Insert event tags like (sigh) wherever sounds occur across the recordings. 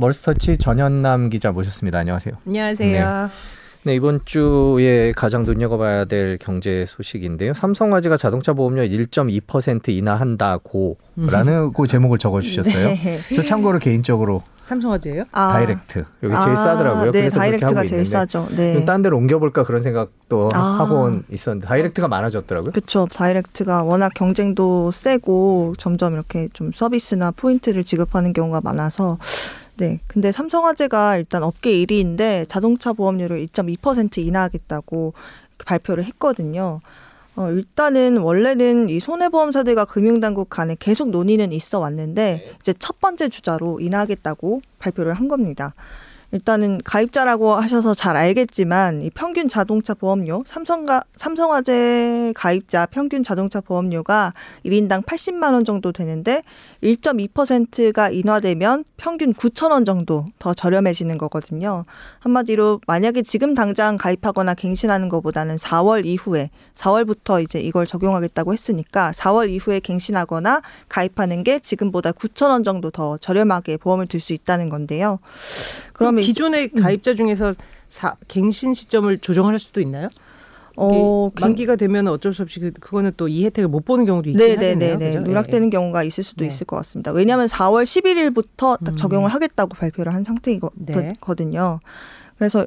멀스터치 전현남 기자 모셨습니다. 안녕하세요. 안녕하세요. 네. 네, 이번 주에 가장 눈여겨봐야 될 경제 소식인데요. 삼성화재가 자동차 보험료 1.2% 인하한다고 라는 그 제목을 적어주셨어요. 네. 저 참고로 개인적으로 삼성화재요? 아. 다이렉트 여기 제일 아, 싸더라고요. 네, 다이렉트가 제일 싸죠. 네. 딴 데로 옮겨볼까 그런 생각도 아. 하고 있었는데 다이렉트가 많아졌더라고요. 그렇죠. 다이렉트가 워낙 경쟁도 세고 점점 이렇게 좀 서비스나 포인트를 지급하는 경우가 많아서 네. 근데 삼성화재가 일단 업계 1위인데 자동차 보험료를 2.2% 인하하겠다고 발표를 했거든요. 어, 일단은 원래는 이 손해보험사들과 금융당국 간에 계속 논의는 있어 왔는데 네. 이제 첫 번째 주자로 인하하겠다고 발표를 한 겁니다. 일단은 가입자라고 하셔서 잘 알겠지만 이 평균 자동차 보험료 삼성가 삼성화재 가입자 평균 자동차 보험료가 1인당 80만 원 정도 되는데 1.2%가 인하되면 평균 9천 원 정도 더 저렴해지는 거거든요. 한마디로 만약에 지금 당장 가입하거나 갱신하는 것보다는 4월 이후에 4월부터 이제 이걸 적용하겠다고 했으니까 4월 이후에 갱신하거나 가입하는 게 지금보다 9천 원 정도 더 저렴하게 보험을 들 수 있다는 건데요. 그러면 기존의 음. 가입자 중에서 사, 갱신 시점을 조정할 수도 있나요? 어, 만기가 되면 어쩔 수 없이 그, 그거는 또 이 혜택을 못 보는 경우도 있긴 하겠네요. 네, 누락되는 네. 경우가 있을 수도 네. 있을 것 같습니다. 왜냐하면 4월 11일부터 딱 음. 적용을 하겠다고 발표를 한 상태이거든요. 네. 그래서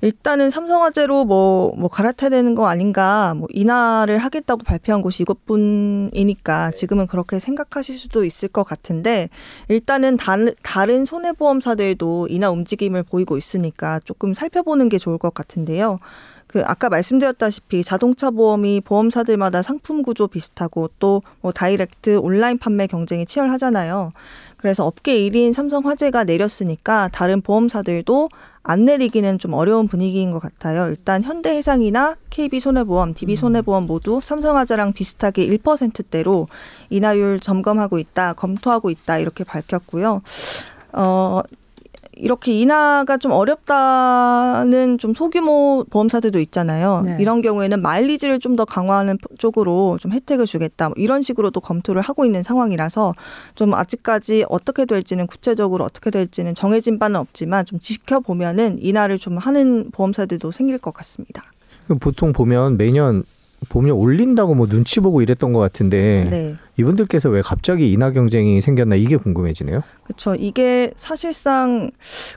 일단은 삼성화재로 뭐, 뭐 갈아타야 되는 거 아닌가, 뭐 인하를 하겠다고 발표한 곳이 이것뿐이니까 지금은 그렇게 생각하실 수도 있을 것 같은데 일단은 다른, 다른 손해보험사들도 인하 움직임을 보이고 있으니까 조금 살펴보는 게 좋을 것 같은데요. 그 아까 말씀드렸다시피 자동차 보험이 보험사들마다 상품 구조 비슷하고 또 뭐 다이렉트 온라인 판매 경쟁이 치열하잖아요. 그래서 업계 1위인 삼성 화재가 내렸으니까 다른 보험사들도 안 내리기는 좀 어려운 분위기인 것 같아요. 일단 현대해상이나 KB손해보험, DB손해보험 모두 삼성화재랑 비슷하게 1%대로 인하율 점검하고 있다, 검토하고 있다 이렇게 밝혔고요. 어, 이렇게 인하가 좀 어렵다는 좀 소규모 보험사들도 있잖아요. 네. 이런 경우에는 마일리지를 좀 더 강화하는 쪽으로 좀 혜택을 주겠다. 뭐 이런 식으로도 검토를 하고 있는 상황이라서 좀 아직까지 어떻게 될지는 구체적으로 어떻게 될지는 정해진 바는 없지만 좀 지켜보면은 인하를 좀 하는 보험사들도 생길 것 같습니다. 보통 보면 매년 보면 올린다고 뭐 눈치 보고 이랬던 것 같은데 네. 이분들께서 왜 갑자기 인하 경쟁이 생겼나 이게 궁금해지네요. 그렇죠. 이게 사실상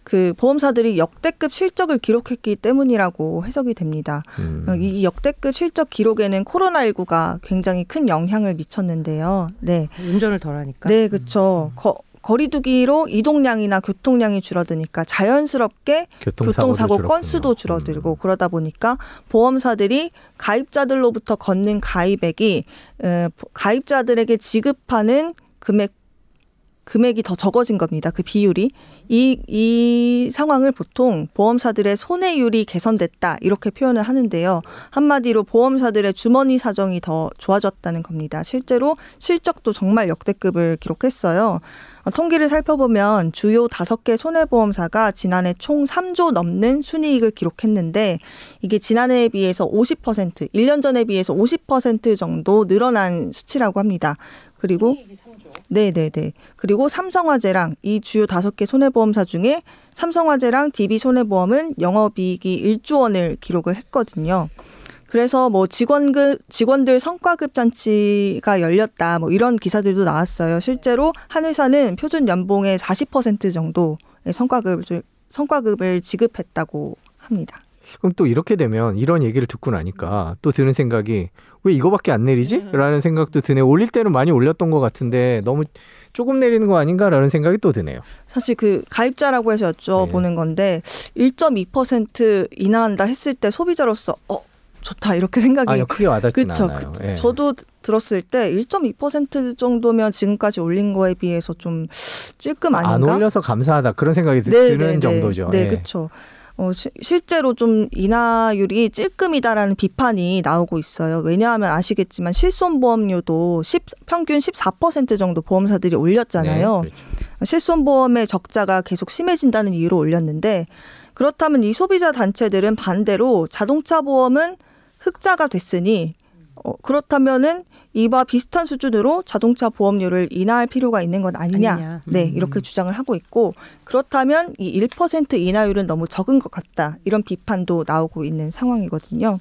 그 보험사들이 역대급 실적을 기록했기 때문이라고 해석이 됩니다. 음. 이 역대급 실적 기록에는 코로나19가 굉장히 큰 영향을 미쳤는데요. 네. 운전을 덜하니까. 네, 그렇죠. 음. 거리두기로 이동량이나 교통량이 줄어드니까 자연스럽게 교통사고, 건수도 줄어들고 음. 그러다 보니까 보험사들이 가입자들로부터 걷는 가입액이 가입자들에게 지급하는 금액 금액이 더 적어진 겁니다. 그 비율이. 이, 이 상황을 보통 보험사들의 손해율이 개선됐다. 이렇게 표현을 하는데요. 한마디로 보험사들의 주머니 사정이 더 좋아졌다는 겁니다. 실제로 실적도 정말 역대급을 기록했어요. 통계를 살펴보면 주요 다섯 개 손해보험사가 지난해 총 3조 넘는 순이익을 기록했는데 이게 지난해에 비해서 50%, 1년 전에 비해서 50% 정도 늘어난 수치라고 합니다. 그리고 네네네. 그리고 삼성화재랑 이 주요 다섯 개 손해보험사 중에 삼성화재랑 DB손해보험은 영업이익이 1조 원을 기록을 했거든요. 그래서 뭐 직원급 직원들 성과급 잔치가 열렸다 뭐 이런 기사들도 나왔어요. 실제로 한 회사는 표준 연봉의 40% 정도의 성과급을 성과급을 지급했다고 합니다. 그럼 또 이렇게 되면 이런 얘기를 듣고 나니까 또 드는 생각이 왜 이거밖에 안 내리지? 음. 라는 생각도 드네. 올릴 때는 많이 올렸던 것 같은데 너무 조금 내리는 거 아닌가라는 생각이 또 드네요. 사실 그 가입자라고 해서 여쭤보는 네. 건데 1.2% 인하한다 했을 때 소비자로서 어 좋다 이렇게 생각이 아니요 크게 와닿지 않아요. 그, 예. 저도 들었을 때 1.2% 정도면 지금까지 올린 거에 비해서 좀 찔끔 아닌가? 안 올려서 감사하다 그런 생각이 네, 드는 네, 네. 정도죠. 네, 예. 그렇죠. 어, 시, 실제로 좀 인하율이 찔끔이다라는 비판이 나오고 있어요. 왜냐하면 아시겠지만 실손보험료도 10, 평균 14% 정도 보험사들이 올렸잖아요. 네, 그렇죠. 실손보험의 적자가 계속 심해진다는 이유로 올렸는데 그렇다면 이 소비자 단체들은 반대로 자동차 보험은 흑자가 됐으니 어, 그렇다면은 이와 비슷한 수준으로 자동차 보험료를 인하할 필요가 있는 건 아니냐. 아니냐. 네, 음. 이렇게 주장을 하고 있고 그렇다면 이 1% 인하율은 너무 적은 것 같다. 이런 비판도 나오고 있는 상황이거든요.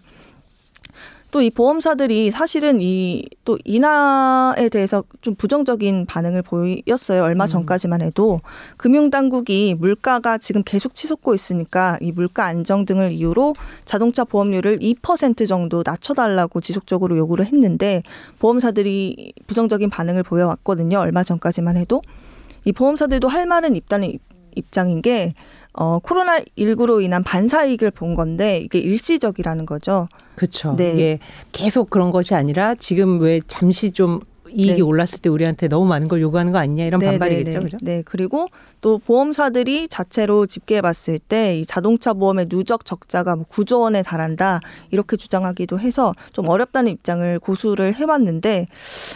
또 이 보험사들이 사실은 이 또 인하에 대해서 좀 부정적인 반응을 보였어요. 얼마 음. 전까지만 해도 금융당국이 물가가 지금 계속 치솟고 있으니까 이 물가 안정 등을 이유로 자동차 보험료를 2% 정도 낮춰달라고 지속적으로 요구를 했는데 보험사들이 부정적인 반응을 보여왔거든요. 얼마 전까지만 해도 이 보험사들도 할 말은 있다는 입장인 게 어, 코로나19로 인한 반사이익을 본 건데 이게 일시적이라는 거죠. 그렇죠. 네. 이게 계속 그런 것이 아니라 지금 왜 잠시 좀 이익이 네. 올랐을 때 우리한테 너무 많은 걸 요구하는 거 아니냐 이런 네, 반발이겠죠. 네, 네. 네. 그리고 또 보험사들이 자체로 집계해 봤을 때 이 자동차 보험의 누적 적자가 뭐 9조 원에 달한다 이렇게 주장하기도 해서 좀 어렵다는 입장을 고수를 해 왔는데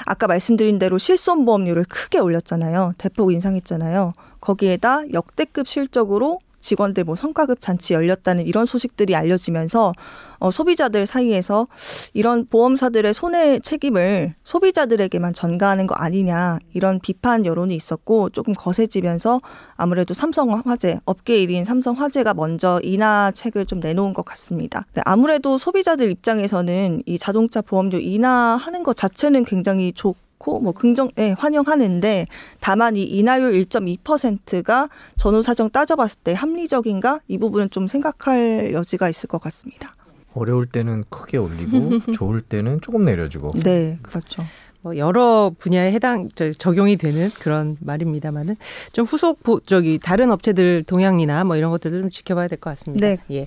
아까 말씀드린 대로 실손 보험료를 크게 올렸잖아요. 대폭 인상했잖아요. 거기에다 역대급 실적으로 직원들 뭐 성과급 잔치 열렸다는 이런 소식들이 알려지면서 어, 소비자들 사이에서 이런 보험사들의 손해 책임을 소비자들에게만 전가하는 거 아니냐 이런 비판 여론이 있었고 조금 거세지면서 아무래도 삼성화재 업계 1위인 삼성화재가 먼저 인하책을 좀 내놓은 것 같습니다. 네, 아무래도 소비자들 입장에서는 이 자동차 보험료 인하하는 것 자체는 굉장히 좋 좋고 뭐 긍정 예, 환영하는데 다만 이 인하율 1.2%가 전후 사정 따져봤을 때 합리적인가 이 부분은 좀 생각할 여지가 있을 것 같습니다. 어려울 때는 크게 올리고 (laughs) 좋을 때는 조금 내려주고. 네, 그렇죠. 뭐 여러 분야에 해당 적용이 되는 그런 말입니다만은 좀 후속 저기 다른 업체들 동향이나 뭐 이런 것들을 좀 지켜봐야 될 것 같습니다. 네. 예.